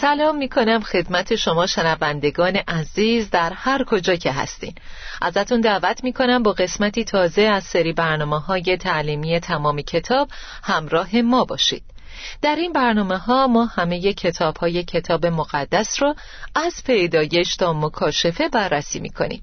سلام می کنم خدمت شما شنوندگان عزیز در هر کجا که هستین. ازتون دعوت می کنم با قسمتی تازه از سری برنامه های تعلیمی تمام کتاب همراه ما باشید. در این برنامه ها ما همه کتاب های کتاب مقدس رو از پیدایش تا مکاشفه بررسی می کنیم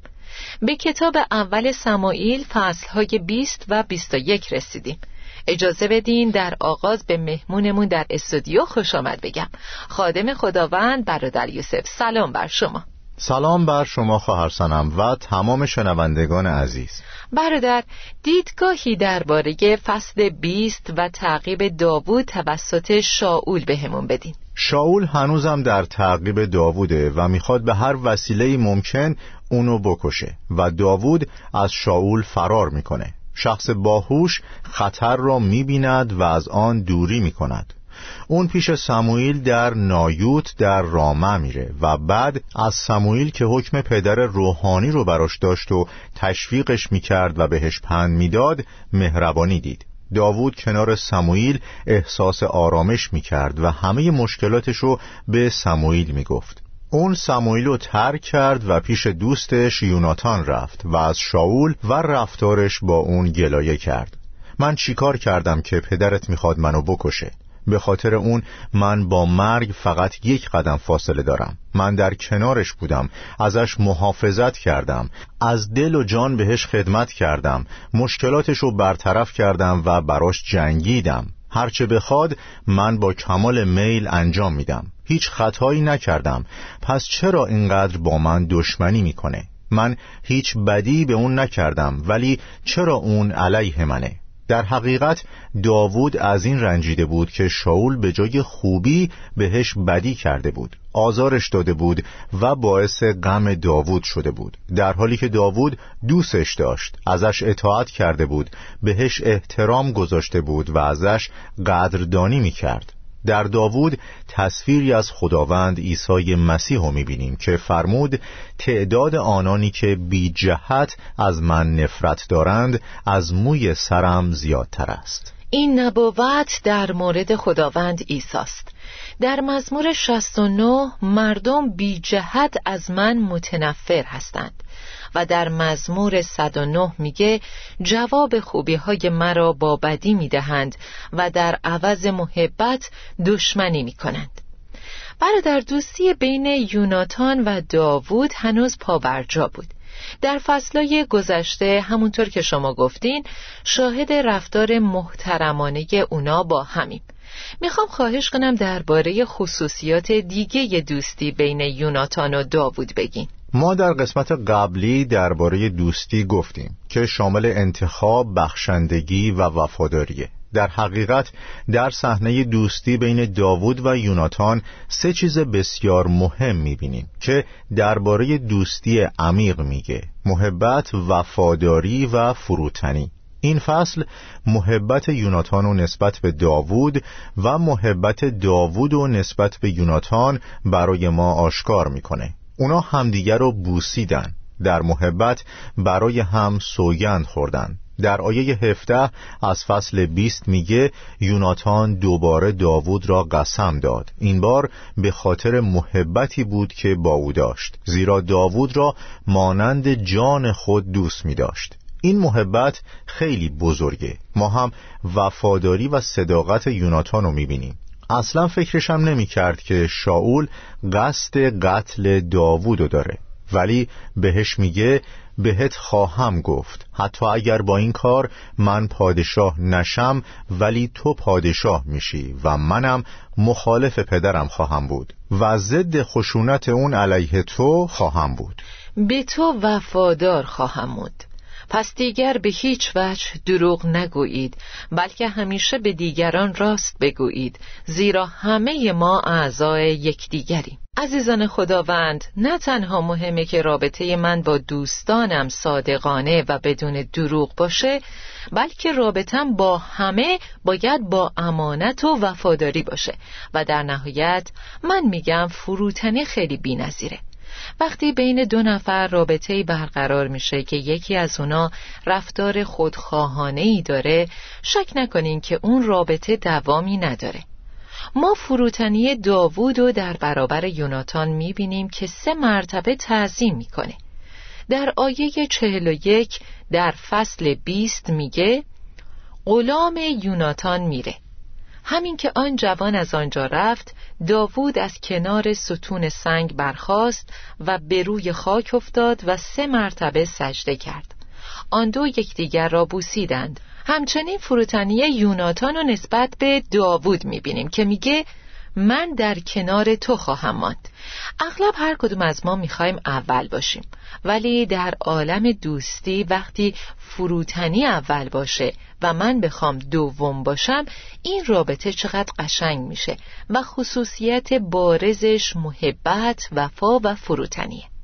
به کتاب اول سمایل فصل های 20 و 21 رسیدیم. اجازه بدین در آغاز به مهمونمون در استودیو خوش آمد بگم. خادم خداوند برادر یوسف سلام بر شما. سلام بر شما خواهر سنم و تمام شنوندگان عزیز. برادر دیدگاهی درباره فصل بیست و تعقیب داوود توسط شاول بهمون بدین. شاول هنوزم در تعقیب داووده و می‌خواد به هر وسیله ممکن اونو بکشه و داوود از شاول فرار می‌کنه. شخص باهوش خطر را می‌بیند و از آن دوری می‌کند. اون پیش سموئیل در نایوت در رامه میره و بعد از سموئیل که حکم پدر روحانی رو براش داشت و تشویقش می‌کرد و بهش پند می‌داد مهربانی دید. داوود کنار سموئیل احساس آرامش می‌کرد و همه مشکلاتش رو به سموئیل می‌گفت. اون سموئیل رو ترک کرد و پیش دوستش یوناتان رفت و از شاول و رفتارش با اون گلایه کرد. من چیکار کردم که پدرت می‌خواد منو بکشه؟ به خاطر اون من با مرگ فقط یک قدم فاصله دارم. من در کنارش بودم ازش محافظت کردم از دل و جان بهش خدمت کردم مشکلاتش رو برطرف کردم و براش جنگیدم. هرچه بخواد من با کمال میل انجام میدم. هیچ خطایی نکردم. پس چرا اینقدر با من دشمنی می‌کنه؟ من هیچ بدی به اون نکردم ولی چرا اون علیه منه؟ در حقیقت داوود از این رنجیده بود که شاول به جای خوبی بهش بدی کرده بود. آزارش داده بود و باعث غم داوود شده بود. در حالی که داوود دوستش داشت ازش اطاعت کرده بود بهش احترام گذاشته بود و ازش قدردانی می کرد در داوود تصویری از خداوند عیسی مسیح رو می‌بینیم که فرمود تعداد آنانی که بی جهت از من نفرت دارند از موی سرم زیادتر است. این نبوت در مورد خداوند عیسی است در مزمور 69 مردم بی جهت از من متنفر هستند و در مزمور 109 میگه جواب خوبی های مرا با بدی می‌دهند و در عوض محبت دشمنی می‌کنند. برادر دوستی بین یوناتان و داوود هنوز پابرجا بود. در فصلای گذشته همونطور که شما گفتین شاهد رفتار محترمانه اونا با همیم می‌خوام خواهش کنم درباره خصوصیات دیگه دوستی بین یوناتان و داوود بگین. ما در قسمت قبلی درباره دوستی گفتیم که شامل انتخاب، بخشندگی و وفاداریه. در حقیقت در صحنه دوستی بین داوود و یوناتان سه چیز بسیار مهم می‌بینیم که درباره دوستی عمیق میگه. محبت، وفاداری و فروتنی. این فصل محبت یوناتان و نسبت به داوود و محبت داوود و نسبت به یوناتان برای ما آشکار می‌کنه. اونا همدیگر رو بوسیدن. در محبت برای هم سوگند خوردن. در آیه 17 از فصل 20 میگه یوناتان دوباره داوود را قسم داد. این بار به خاطر محبتی بود که با او داشت زیرا داوود را مانند جان خود دوست می داشت. این محبت خیلی بزرگه. ما هم وفاداری و صداقت یوناتان رو می‌بینیم. اصلا فکرشم نمی کرد که شاول قصد قتل داوودو داره. ولی بهش میگه بهت خواهم گفت. حتی اگر با این کار من پادشاه نشم ولی تو پادشاه میشی و منم مخالف پدرم خواهم بود و ضد خشونت اون علیه تو خواهم بود. به تو وفادار خواهم بود. پس دیگر به هیچ وجه دروغ نگویید بلکه همیشه به دیگران راست بگویید زیرا همه ما اعضای یکدیگریم عزیزان خداوند نه تنها مهمه که رابطه من با دوستانم صادقانه و بدون دروغ باشه بلکه رابطم با همه باید با امانت و وفاداری باشه و در نهایت من میگم فروتنی خیلی بی نظیره. وقتی بین دو نفر رابطه برقرار میشه که یکی از اونا رفتار خودخواهانه ای داره شک نکنین که اون رابطه دوامی نداره. ما فروتنی داوود رو در برابر یوناتان می‌بینیم که سه مرتبه تعظیم می‌کنه. در آیه چهل و یک در فصل بیست میگه غلام یوناتان میره. همین که آن جوان از آنجا رفت داوود از کنار ستون سنگ برخاست و به روی خاک افتاد و سه مرتبه سجده کرد. آن دو یکدیگر را بوسیدند. همچنین فروتنی یوناتان و نسبت به داوود می‌بینیم که میگه من در کنار تو خواهم ماند. اغلب هر کدوم از ما می‌خوایم اول باشیم. ولی در عالم دوستی وقتی فروتنی اول باشه و من بخوام دوم باشم این رابطه چقدر قشنگ میشه و خصوصیت بارزش محبت وفا و فروتنیه.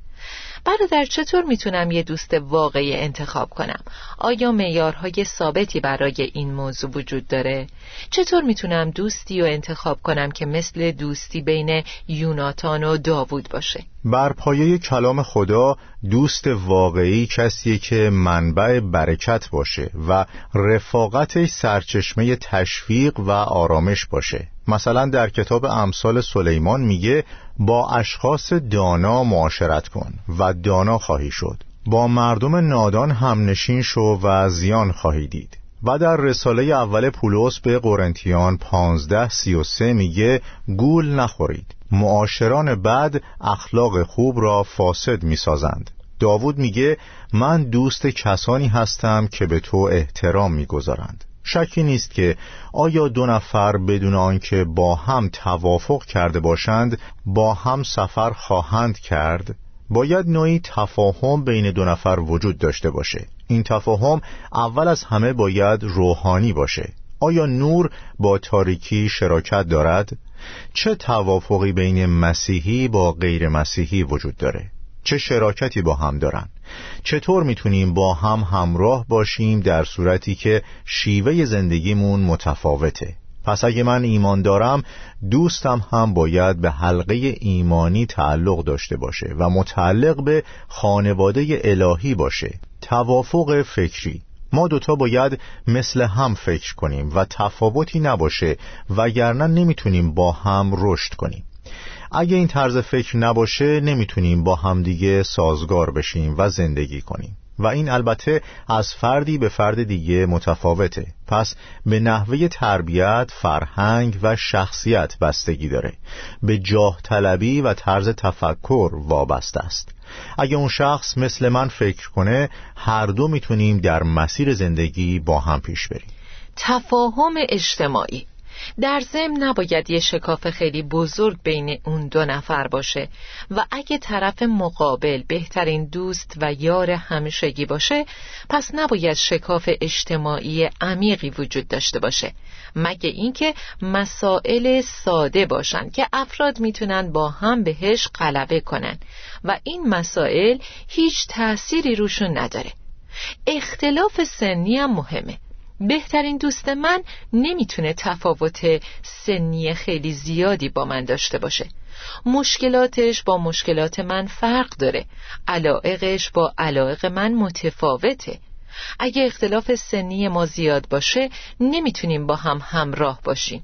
برادر چطور می‌تونم یه دوست واقعی انتخاب کنم؟ آیا معیارهای ثابتی برای این موضوع وجود داره؟ چطور می‌تونم دوستی رو انتخاب کنم که مثل دوستی بین یوناتان و داوود باشه؟ بر پایه کلام خدا دوست واقعی کسیه که منبع برکت باشه و رفاقتش سرچشمه تشویق و آرامش باشه. مثلا در کتاب امثال سلیمان میگه با اشخاص دانا معاشرت کن و دانا خواهی شد. با مردم نادان همنشین شو و زیان خواهی دید. و در رساله اول پولس به قرنتیان 15 33 میگه گول نخورید. معاشران بد اخلاق خوب را فاسد می‌سازند. داوود میگه من دوست کسانی هستم که به تو احترام می‌گذارند. شکی نیست که آیا دو نفر بدون آنکه با هم توافق کرده باشند با هم سفر خواهند کرد؟ باید نوعی تفاهم بین دو نفر وجود داشته باشه این تفاهم اول از همه باید روحانی باشه آیا نور با تاریکی شراکت دارد؟ چه توافقی بین مسیحی با غیر مسیحی وجود داره؟ چه شراکتی با هم دارن؟ چطور می‌تونیم با هم همراه باشیم در صورتی که شیوه زندگیمون متفاوته؟ پس اگه من ایمان دارم دوستم هم باید به حلقه ایمانی تعلق داشته باشه و متعلق به خانواده الهی باشه. توافق فکری. ما دوتا باید مثل هم فکر کنیم و تفاوتی نباشه وگرنه نمی‌تونیم با هم رشد کنیم. اگه این طرز فکر نباشه نمی‌تونیم با همدیگه سازگار بشیم و زندگی کنیم. و این البته از فردی به فرد دیگه متفاوته. پس به نحوه تربیت، فرهنگ و شخصیت بستگی داره. به جاه طلبی و طرز تفکر وابسته است. اگه اون شخص مثل من فکر کنه هر دو می‌تونیم در مسیر زندگی با هم پیش بریم. تفاهم اجتماعی. در ضمن نباید یه شکاف خیلی بزرگ بین اون دو نفر باشه و اگه طرف مقابل بهترین دوست و یار همیشگی باشه پس نباید شکاف اجتماعی عمیقی وجود داشته باشه. مگه اینکه مسائل ساده باشن که افراد می‌تونن با هم بهش غلبه کنن و این مسائل هیچ تأثیری روشون نداره. اختلاف سنی هم مهمه. بهترین دوست من نمی‌تونه تفاوت سنی خیلی زیادی با من داشته باشه. مشکلاتش با مشکلات من فرق داره. علائقش با علائق من متفاوته. اگه اختلاف سنی ما زیاد باشه نمی‌تونیم با هم همراه باشیم.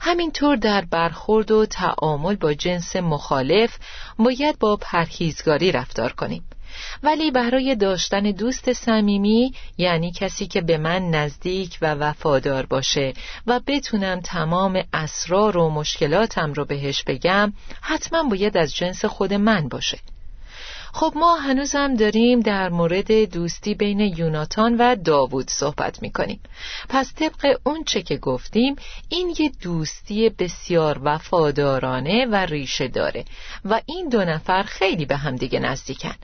همینطور در برخورد و تعامل با جنس مخالف باید با پرهیزگاری رفتار کنیم. ولی برای داشتن دوست صمیمی یعنی کسی که به من نزدیک و وفادار باشه و بتونم تمام اسرار و مشکلاتم رو بهش بگم حتما باید از جنس خود من باشه. خب ما هنوزم داریم در مورد دوستی بین یوناتان و داوود صحبت می‌کنیم. پس طبق اون چه که گفتیم این یه دوستی بسیار وفادارانه و ریشه داره و این دو نفر خیلی به همدیگه نزدیکن.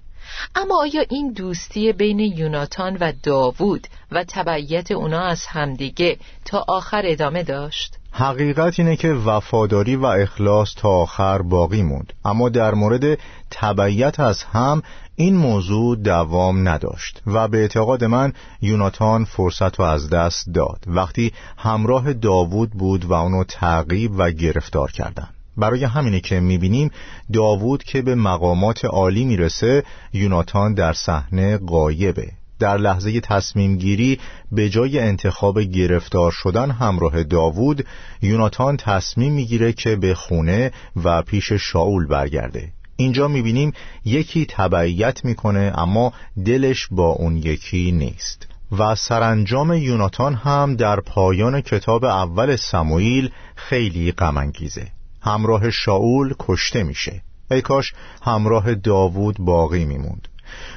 اما آیا این دوستی بین یوناتان و داوود و تبعیت اونا از همدیگه تا آخر ادامه داشت؟ حقیقت اینه که وفاداری و اخلاص تا آخر باقی موند. اما در مورد تبعیت از هم این موضوع دوام نداشت و به اعتقاد من یوناتان فرصت رو از دست داد. وقتی همراه داوود بود و اونو تعقیب و گرفتار کردن برای همینه که می‌بینیم داوود که به مقامات عالی می‌رسه یوناتان در صحنه قایبه در لحظه تصمیم گیری به جای انتخاب گرفتار شدن همراه داوود یوناتان تصمیم می‌گیره که به خونه و پیش شاول برگرده. اینجا می‌بینیم یکی تبعیت می‌کنه اما دلش با اون یکی نیست. و سرانجام یوناتان هم در پایان کتاب اول سموئیل خیلی غمانگیزه. همراه شاول کشته میشه. ای کاش همراه داوود باقی میموند.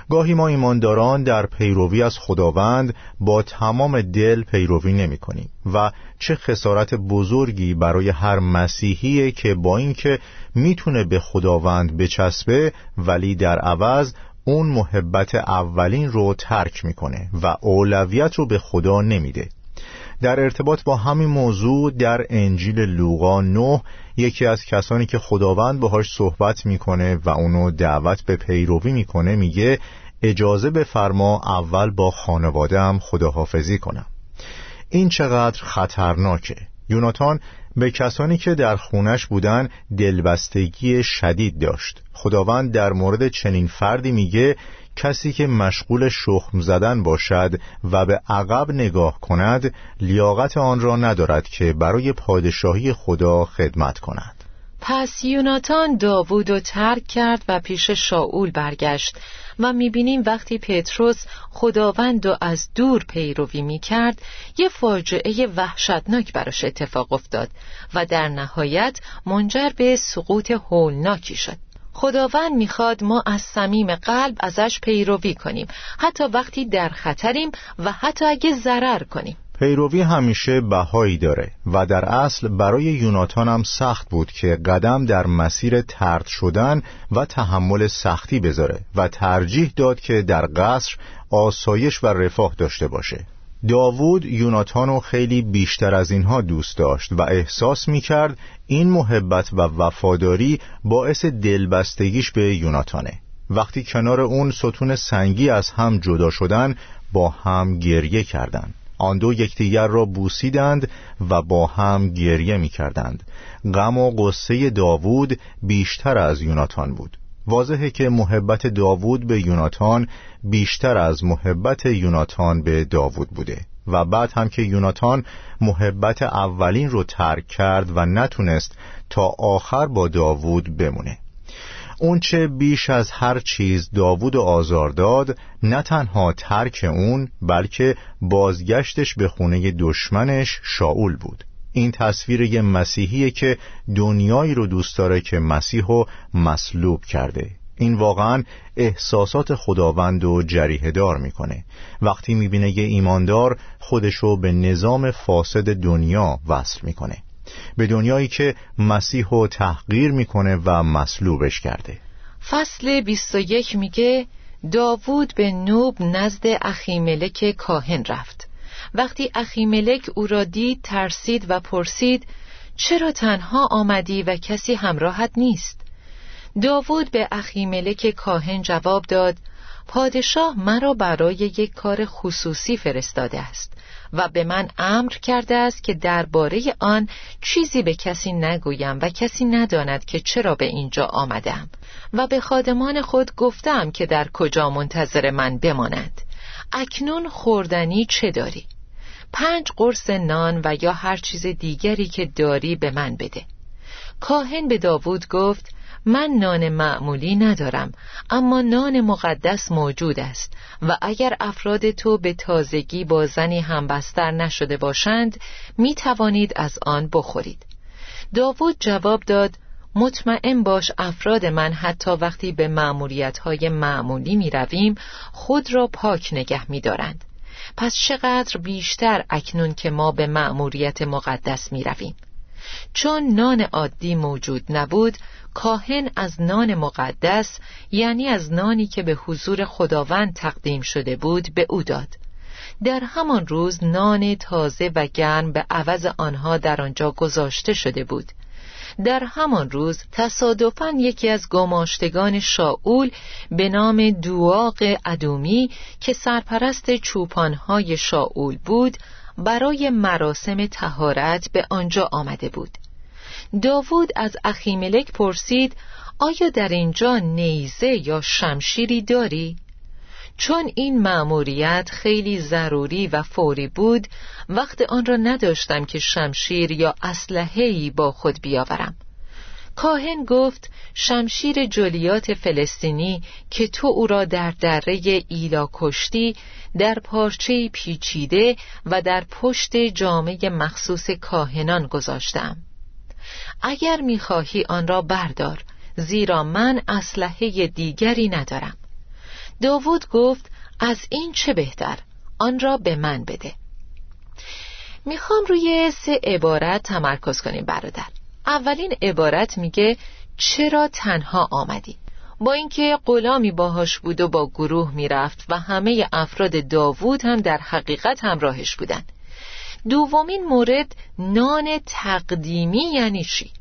گاهی ما ایمانداران در پیروی از خداوند با تمام دل پیروی نمی کنیم و چه خسارت بزرگی برای هر مسیحیه که با اینکه می‌تونه به خداوند بچسبه ولی در عوض اون محبت اولین رو ترک می‌کنه و اولویت رو به خدا نمیده. در ارتباط با همین موضوع در انجیل لوقا 9 یکی از کسانی که خداوند باهاش صحبت می‌کنه و اونو دعوت به پیروی می‌کنه میگه اجازه بفرما اول با خانوادم خداحافظی کنم. این چقدر خطرناکه. یوناتان به کسانی که در خونش بودن دلبستگی شدید داشت. خداوند در مورد چنین فردی میگه کسی که مشغول شخم زدن باشد و به عقب نگاه کند لیاقت آن را ندارد که برای پادشاهی خدا خدمت کند. پس یوناتان داوود رو ترک کرد و پیش شاول برگشت و می‌بینیم وقتی پتروس خداوند و از دور پیروی می‌کرد یه فاجعه وحشتناک براش اتفاق افتاد و در نهایت منجر به سقوط هولناکی شد. خداوند می‌خواد ما از صمیم قلب ازش پیروی کنیم. حتی وقتی در خطریم و حتی اگه ضرر کنیم. پیروی همیشه بهایی داره و در اصل برای یوناتان هم سخت بود که قدم در مسیر ترد شدن و تحمل سختی بذاره و ترجیح داد که در قصر آسایش و رفاه داشته باشه. داوود یوناتانو خیلی بیشتر از اینها دوست داشت و احساس می کرد این محبت و وفاداری باعث دلبستگیش به یوناتانه. وقتی کنار اون ستون سنگی از هم جدا شدن با هم گریه کردند آن دو یکدیگر را بوسیدند و با هم گریه می کردند غم و قصه داوود بیشتر از یوناتان بود. واضحه که محبت داوود به یوناتان بیشتر از محبت یوناتان به داوود بوده و بعد هم که یوناتان محبت اولین رو ترک کرد و نتونست تا آخر با داوود بمونه. اون چه بیش از هر چیز داوود آزار داد نه تنها ترک اون بلکه بازگشتش به خونه دشمنش شاول بود. این تصویر یه مسیحیه که دنیایی رو دوست داره که مسیح رو مصلوب کرده. این واقعا احساسات خداوند و جریه دار می‌کنه. وقتی می‌بینه یه ایماندار خودشو به نظام فاسد دنیا وصل می‌کنه. به دنیایی که مسیح رو تحقیر می‌کنه و مصلوبش کرده. فصل 21 میگه داوود به نوب نزد اخیملک کاهن رفت. وقتی اخیملک او را دید ترسید و پرسید چرا تنها آمدی و کسی همراهت نیست داوود به اخیملک کاهن جواب داد پادشاه مرا برای یک کار خصوصی فرستاده است و به من امر کرده است که درباره آن چیزی به کسی نگویم و کسی نداند که چرا به اینجا آمدم و به خادمان خود گفتم که در کجا منتظر من بماند اکنون خوردنی چه داری؟ پنج قرص نان و یا هر چیز دیگری که داری به من بده کاهن به داوود گفت من نان معمولی ندارم اما نان مقدس موجود است و اگر افراد تو به تازگی با زنی همبستر نشده باشند می توانید از آن بخورید داوود جواب داد مطمئن باش افراد من حتی وقتی به معمولیت های معمولی می رویم خود را پاک نگه می دارند. پس چقدر بیشتر اکنون که ما به معموریت مقدس می رویم. چون نان عادی موجود نبود کاهن از نان مقدس یعنی از نانی که به حضور خداوند تقدیم شده بود به او داد در همان روز نان تازه و گرم به عوض آنها در آنجا گذاشته شده بود در همان روز تصادفاً یکی از گماشتگان شاول به نام دواق ادومی که سرپرست چوپانهای شاول بود برای مراسم تهارت به آنجا آمده بود داوود از اخیملک پرسید آیا در اینجا نیزه یا شمشیری داری؟ چون این مأموریت خیلی ضروری و فوری بود وقت آن را نداشتم که شمشیر یا اسلحه‌ای با خود بیاورم. کاهن گفت شمشیر جلیات فلسطینی که تو او را در دره ایلا کشتی در پارچه پیچیده و در پشت جامعه مخصوص کاهنان گذاشتم. اگر می‌خواهی آن را بردار زیرا من اسلحه دیگری ندارم. داوود گفت از این چه بهتر؟ آن را به من بده. می‌خوام روی سه عبارت تمرکز کنیم برادر. اولین عبارت میگه چرا تنها آمدی؟ با اینکه غلامی باهاش بود و با گروه می‌رفت و همه افراد داوود هم در حقیقت همراهش بودند. دومین مورد نان تقدیمی یعنی چی؟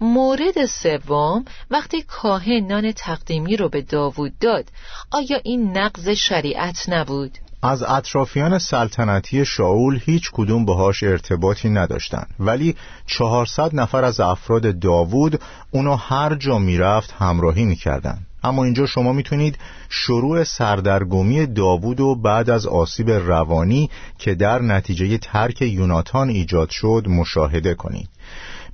مورد سوم وقتی کاهن نان تقدیمی رو به داوود داد آیا این نقض شریعت نبود؟ از اطرافیان سلطنتی شاول هیچ کدوم باهاش ارتباطی نداشتند ولی 400 نفر از افراد داوود اونو هر جا می‌رفت همراهی می‌کردن اما اینجا شما می‌تونید شروع سردرگمی داوود و بعد از آسیب روانی که در نتیجه ترک یوناتان ایجاد شد مشاهده کنید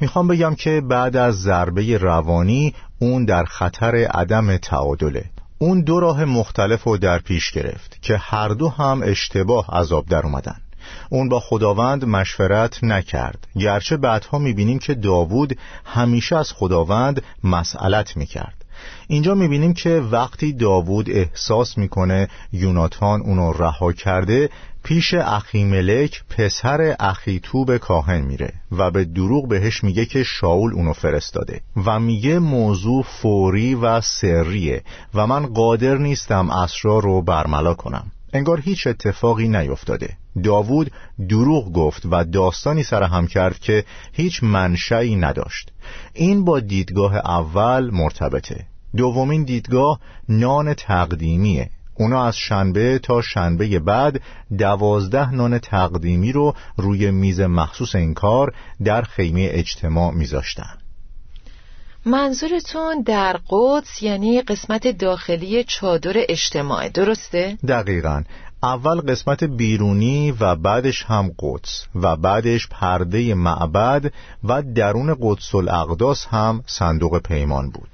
می‌خوام بگم که بعد از ضربه روانی اون در خطر عدم تعادله. اون دو راه مختلف رو در پیش گرفت که هر دو هم اشتباه عذاب در اومدن. اون با خداوند مشورت نکرد. گرچه بعدها می‌بینیم که داوود همیشه از خداوند مسئلت می‌کرد. اینجا می‌بینیم که وقتی داوود احساس می‌کنه یوناتان اونو رها کرده پیش اخیملک پسر اخیتوب کاهن میره و به دروغ بهش میگه که شاول اونو فرستاده و میگه موضوع فوری و سریه و من قادر نیستم اسرار رو برملا کنم. انگار هیچ اتفاقی نیفتاده. داوود دروغ گفت و داستانی سرهم کرد که هیچ منشعی نداشت. این با دیدگاه اول مرتبطه. دومین دیدگاه نان تقدیمیه. اونا از شنبه تا شنبه بعد دوازده نان تقدیمی رو روی میز مخصوص این کار در خیمه اجتماع میذاشتن. منظورتون در قدس یعنی قسمت داخلی چادر اجتماع درسته؟ دقیقا. اول قسمت بیرونی و بعدش هم قدس و بعدش پرده معبد و درون قدس الاقداس هم صندوق پیمان بود.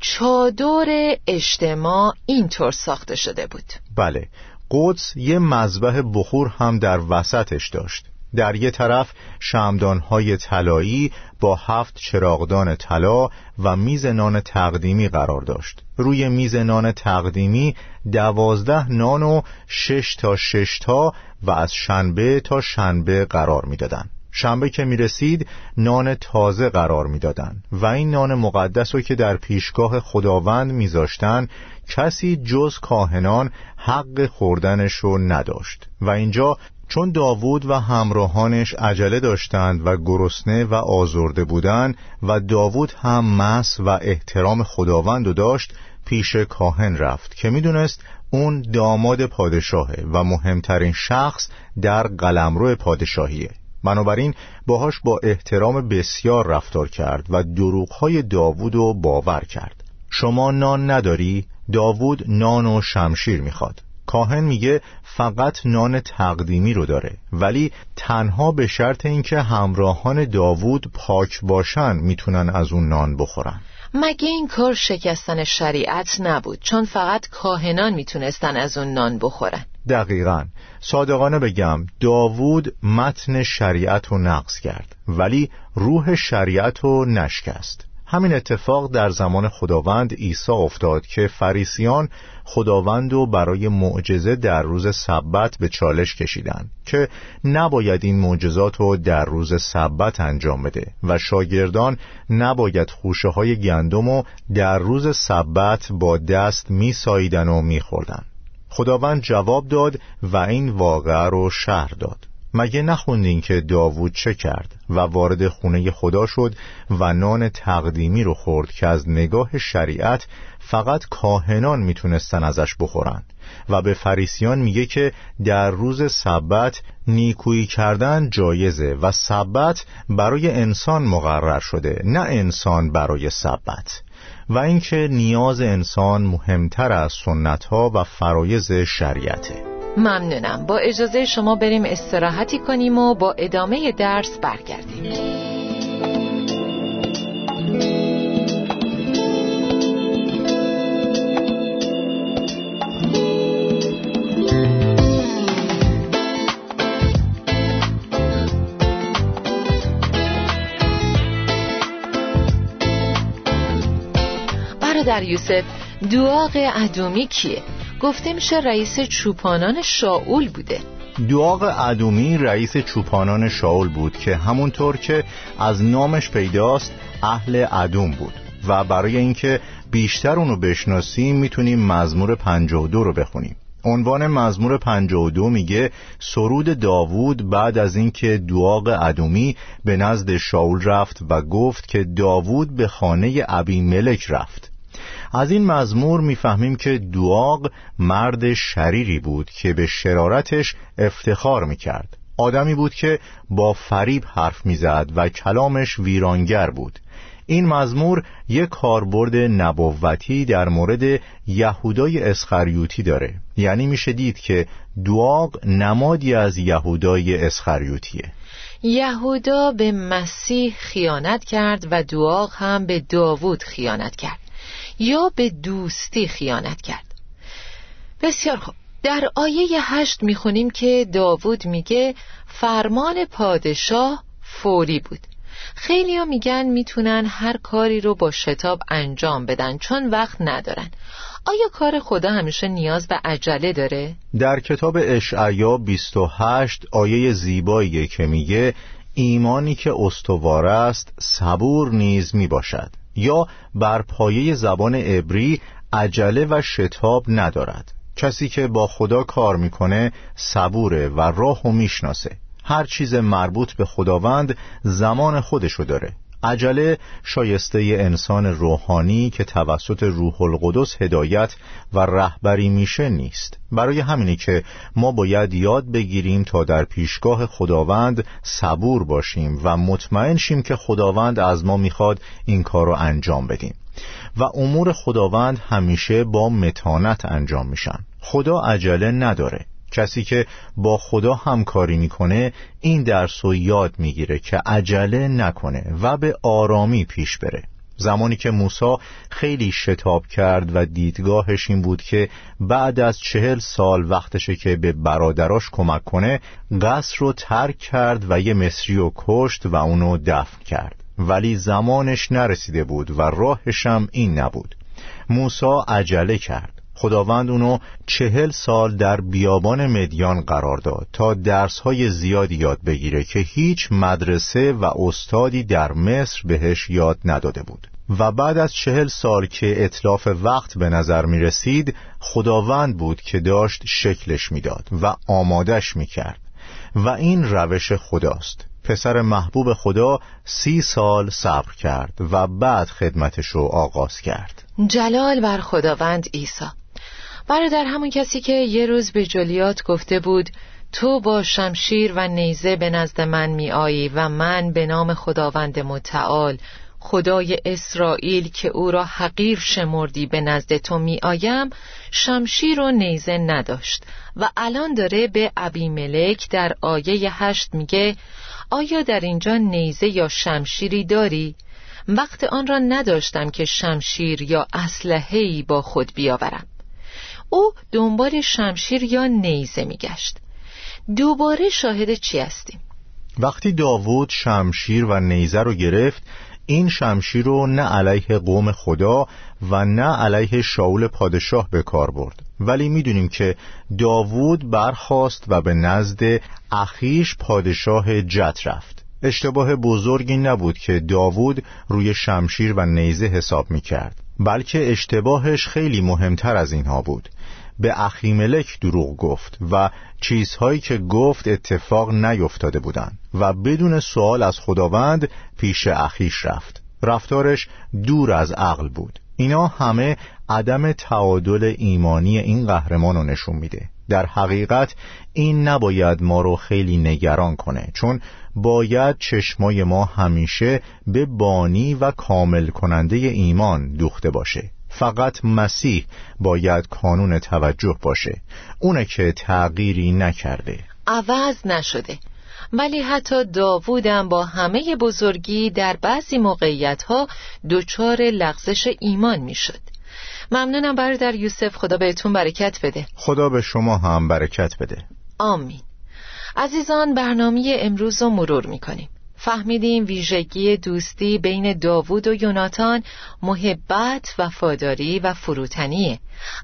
چادر اجتماع اینطور ساخته شده بود. بله قدس یه مذبح بخور هم در وسطش داشت. در یه طرف شمدانهای طلایی با هفت چراغدان طلا و میز نان تقدیمی قرار داشت. روی میز نان تقدیمی دوازده نان و شش تا شش تا و از شنبه تا شنبه قرار می‌دادند. شنبه که می رسید نان تازه قرار می‌دادند و این نان مقدس رو که در پیشگاه خداوند میذاشتن کسی جز کاهنان حق خوردنش رو نداشت. و اینجا چون داوود و همراهانش عجله داشتند و گرسنه و آزرده بودند و داوود هم مس و احترام خداوند رو داشت پیش کاهن رفت که می‌دونست اون داماد پادشاهه و مهمترین شخص در قلمرو پادشاهیه. بنابراین باهاش با احترام بسیار رفتار کرد و دروغهای داوود رو باور کرد. شما نان نداری؟ داوود نان و شمشیر می‌خواد. کاهن میگه فقط نان تقدیمی رو داره ولی تنها به شرط اینکه همراهان داوود پاک باشن می‌تونن از اون نان بخورن. مگه این کار شکستن شریعت نبود؟ چون فقط کاهنان می‌تونستن از اون نان بخورن. دقیقا. صادقانه بگم داوود متن شریعت رو نقض کرد ولی روح شریعت رو نشکست. همین اتفاق در زمان خداوند عیسی افتاد که فریسیان خداوند رو برای معجزه در روز سبت به چالش کشیدند که نباید این معجزات رو در روز سبت انجام بده و شاگردان نباید خوشه های گندم رو در روز سبت با دست میساییدن و میخوردن. خداوند جواب داد و این واقعه رو شهر داد. مگه نخوندین که داوود چه کرد و وارد خونه خدا شد و نان تقدیمی رو خورد که از نگاه شریعت فقط کاهنان می‌تونستن ازش بخورن و به فریسیان میگه که در روز سبت نیکویی کردن جایزه و سبت برای انسان مقرر شده نه انسان برای سبت. و اینکه نیاز انسان مهمتر از سنت ها و فرایز شریعته. ممنونم با اجازه شما بریم استراحتی کنیم و با ادامه درس برگردیم برادر یوسف دعاق ادومی کیه؟ گفته میشه رئیس چوپانان شاول بوده. دعاق ادومی رئیس چوپانان شاول بود که همونطور که از نامش پیداست اهل ادوم بود و برای اینکه بیشتر اونو بشناسیم می‌تونیم مزمور 52 رو بخونیم. عنوان مزمور 52 میگه سرود داوود بعد از اینکه دعاق ادومی به نزد شاول رفت و گفت که داوود به خانه ابی ملک رفت. از این مزمور می‌فهمیم که دعاق مرد شریری بود که به شرارتش افتخار می‌کرد. آدمی بود که با فریب حرف می‌زد و کلامش ویرانگر بود. این مزمور یک کاربرد نبوتی در مورد یهودای اسخریوتی داره. یعنی میشه دید که دعاق نمادی از یهودای اسخریوتیه. یهودا به مسیح خیانت کرد و دعاق هم به داوود خیانت کرد. یا به دوستی خیانت کرد. بسیار خوب. در آیه هشت می‌خونیم که داوود میگه فرمان پادشاه فوری بود. خیلی میگن می‌تونن هر کاری رو با شتاب انجام بدن چون وقت ندارن. آیا کار خدا همیشه نیاز به عجله داره؟ در کتاب اشعیا 28 آیه زیبایی که میگه ایمانی که استوار است صبور نیز می‌باشد. یا بر پایه زبان عبری عجله و شتاب ندارد. کسی که با خدا کار می‌کنه صبوره و راه و می‌شناسه. هر چیز مربوط به خداوند زمان خودشو داره. عجله شایسته انسان روحانی که توسط روح القدس هدایت و رهبری میشه نیست. برای همینی که ما باید یاد بگیریم تا در پیشگاه خداوند صبور باشیم و مطمئن شیم که خداوند از ما می‌خواد این کار رو انجام بدیم. و امور خداوند همیشه با متانت انجام میشن. خدا عجله نداره. کسی که با خدا همکاری می‌کنه این درس رو یاد می‌گیره که عجله نکنه و به آرامی پیش بره. زمانی که موسی خیلی شتاب کرد و دیدگاهش این بود که بعد از چهل سال وقتشه که به برادراش کمک کنه قصر رو ترک کرد و یه مصری رو کشت و اونو دفن کرد. ولی زمانش نرسیده بود و راهشم این نبود. موسی عجله کرد. خداوند اونو چهل سال در بیابان مدیان قرار داد تا درسهای زیادی یاد بگیره که هیچ مدرسه و استادی در مصر بهش یاد نداده بود. و بعد از چهل سال که اطلاف وقت به نظر می رسید خداوند بود که داشت شکلش می‌داد و آمادش می کرد و این روش خداست. پسر محبوب خدا سی سال صبر کرد و بعد خدمتش رو آغاز کرد. جلال بر خداوند عیسی. برادر همون کسی که یه روز به جولیات گفته بود تو با شمشیر و نیزه به نزد من می آیی و من به نام خداوند متعال خدای اسرائیل که او را حقیر شمردی به نزد تو می آیم شمشیر و نیزه نداشت و الان داره به ابی ملک در آیه هشت میگه آیا در اینجا نیزه یا شمشیری داری؟ وقت آن را نداشتم که شمشیر یا اسلحه‌ای با خود بیاورم او دنبال شمشیر یا نیزه میگشت. دوباره شاهد چی هستیم؟ وقتی داوود شمشیر و نیزه رو گرفت این شمشیر رو نه علیه قوم خدا و نه علیه شاول پادشاه به کار برد. ولی می‌دونیم که داوود برخاست و به نزد اخیش پادشاه جت رفت. اشتباه بزرگی نبود که داوود روی شمشیر و نیزه حساب می‌کرد. بلکه اشتباهش خیلی مهمتر از اینها بود. به اخیملک دروغ گفت و چیزهایی که گفت اتفاق نیفتاده بودند و بدون سوال از خداوند پیش اخیش رفت. رفتارش دور از عقل بود. اینا همه عدم تعادل ایمانی این قهرمان رو نشون میده. در حقیقت این نباید ما رو خیلی نگران کنه چون باید چشمای ما همیشه به بانی و کامل کننده ایمان دوخته باشه. فقط مسیح باید کانون توجه باشه. اونه که تغییری نکرده. عوض نشده. ولی حتی داوودم با همه بزرگی در بعضی موقعیت ها دچار لغزش ایمان می‌شد. ممنونم برادر یوسف خدا بهتون برکت بده. خدا به شما هم برکت بده. آمین. عزیزان برنامه امروز رو مرور می‌کنیم. فهمیدیم ویژگی دوستی بین داوود و یوناتان محبت وفاداری و فروتنیه.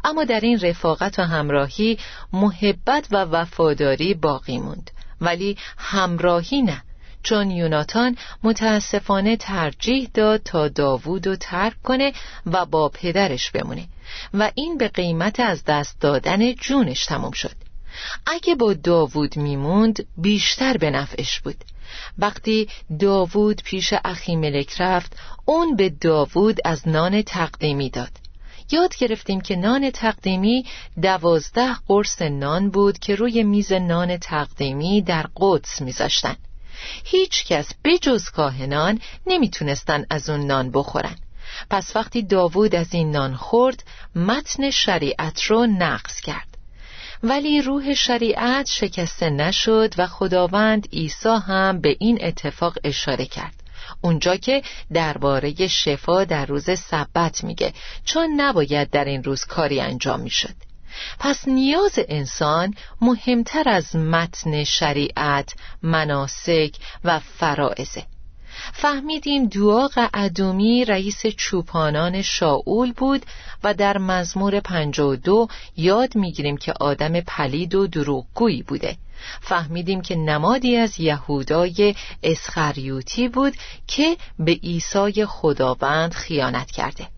اما در این رفاقت و همراهی محبت و وفاداری باقی موند. ولی همراهی نه. چون یوناتان متاسفانه ترجیح داد تا داوود رو ترک کنه و با پدرش بمونه و این به قیمت از دست دادن جونش تمام شد. اگه با داوود میموند بیشتر به نفعش بود. وقتی داوود پیش اخیملک رفت اون به داوود از نان تقدیمی داد. یاد گرفتیم که نان تقدیمی دوازده قرص نان بود که روی میز نان تقدیمی در قدس میذاشتن. هیچ کس بجز کاهنان نمی‌تونستن از اون نان بخورن. پس وقتی داوود از این نان خورد متن شریعت رو نقض کرد. ولی روح شریعت شکسته نشد و خداوند عیسی هم به این اتفاق اشاره کرد. اونجا که درباره شفا در روز سبت میگه چون نباید در این روز کاری انجام می‌شد. پس نیاز انسان مهمتر از متن شریعت مناسک و فرائزه فهمیدیم دعا قعدومی رئیس چوپانان شاول بود و در مزمور 52 یاد می‌گیریم که آدم پلید و دروغگویی بوده. فهمیدیم که نمادی از یهودای اسخریوتی بود که به عیسی خداوند خیانت کرده.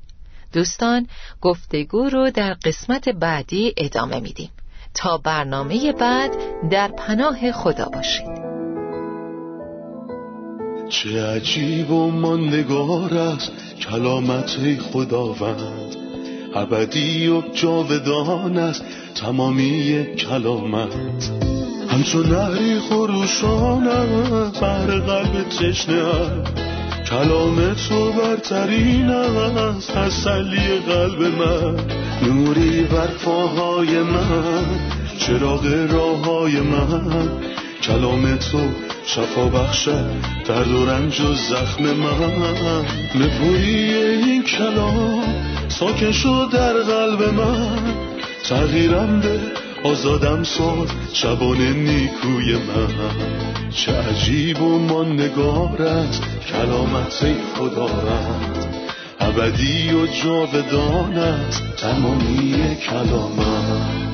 دوستان گفتگو رو در قسمت بعدی ادامه میدیم. تا برنامه بعد در پناه خدا باشید. چه عجیب و ماندگار است کلامت خداوند. ابدی و جاودان است تمامی کلامت. همچون نهری خروشان بر قلب تشنه کلام تو برترین است تسلی قلب من. نوری بر پاهای من چراغ راه های من. کلام تو شفا بخشد درد و رنج و زخم من. نپویی این کلام ساکن شد در قلب من. تغییرم به آزادم ساد شبان نیکوی من. چه عجیب و ماندگارت کلامت خدا رد ابدی و جاودانت تمامی کلامت.